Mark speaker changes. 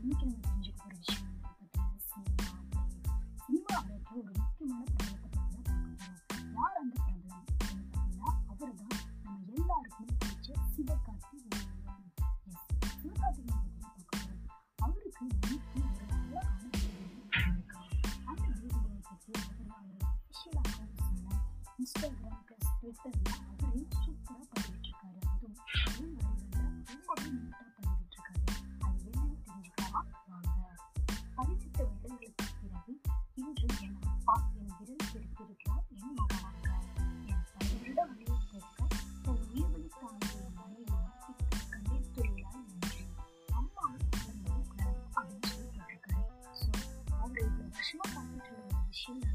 Speaker 1: இன்னைக்கு நம்ம தெரிஞ்சுக்க ஒரு விஷயம் பார்த்தீங்கன்னா சினிமா சினிமா அப்படின்ற ஒரு அப்படின்னு பார்த்தீங்கன்னா அவர் தான் நம்ம பிடிச்ச சிவகார்த்தி சிவகார்த்தி அவருக்கு இன்னைக்கு ஒரு அழகான அந்த இன்ஸ்டாகிராம் ப்ளஸ் ட்விட்டரில் Tschüss.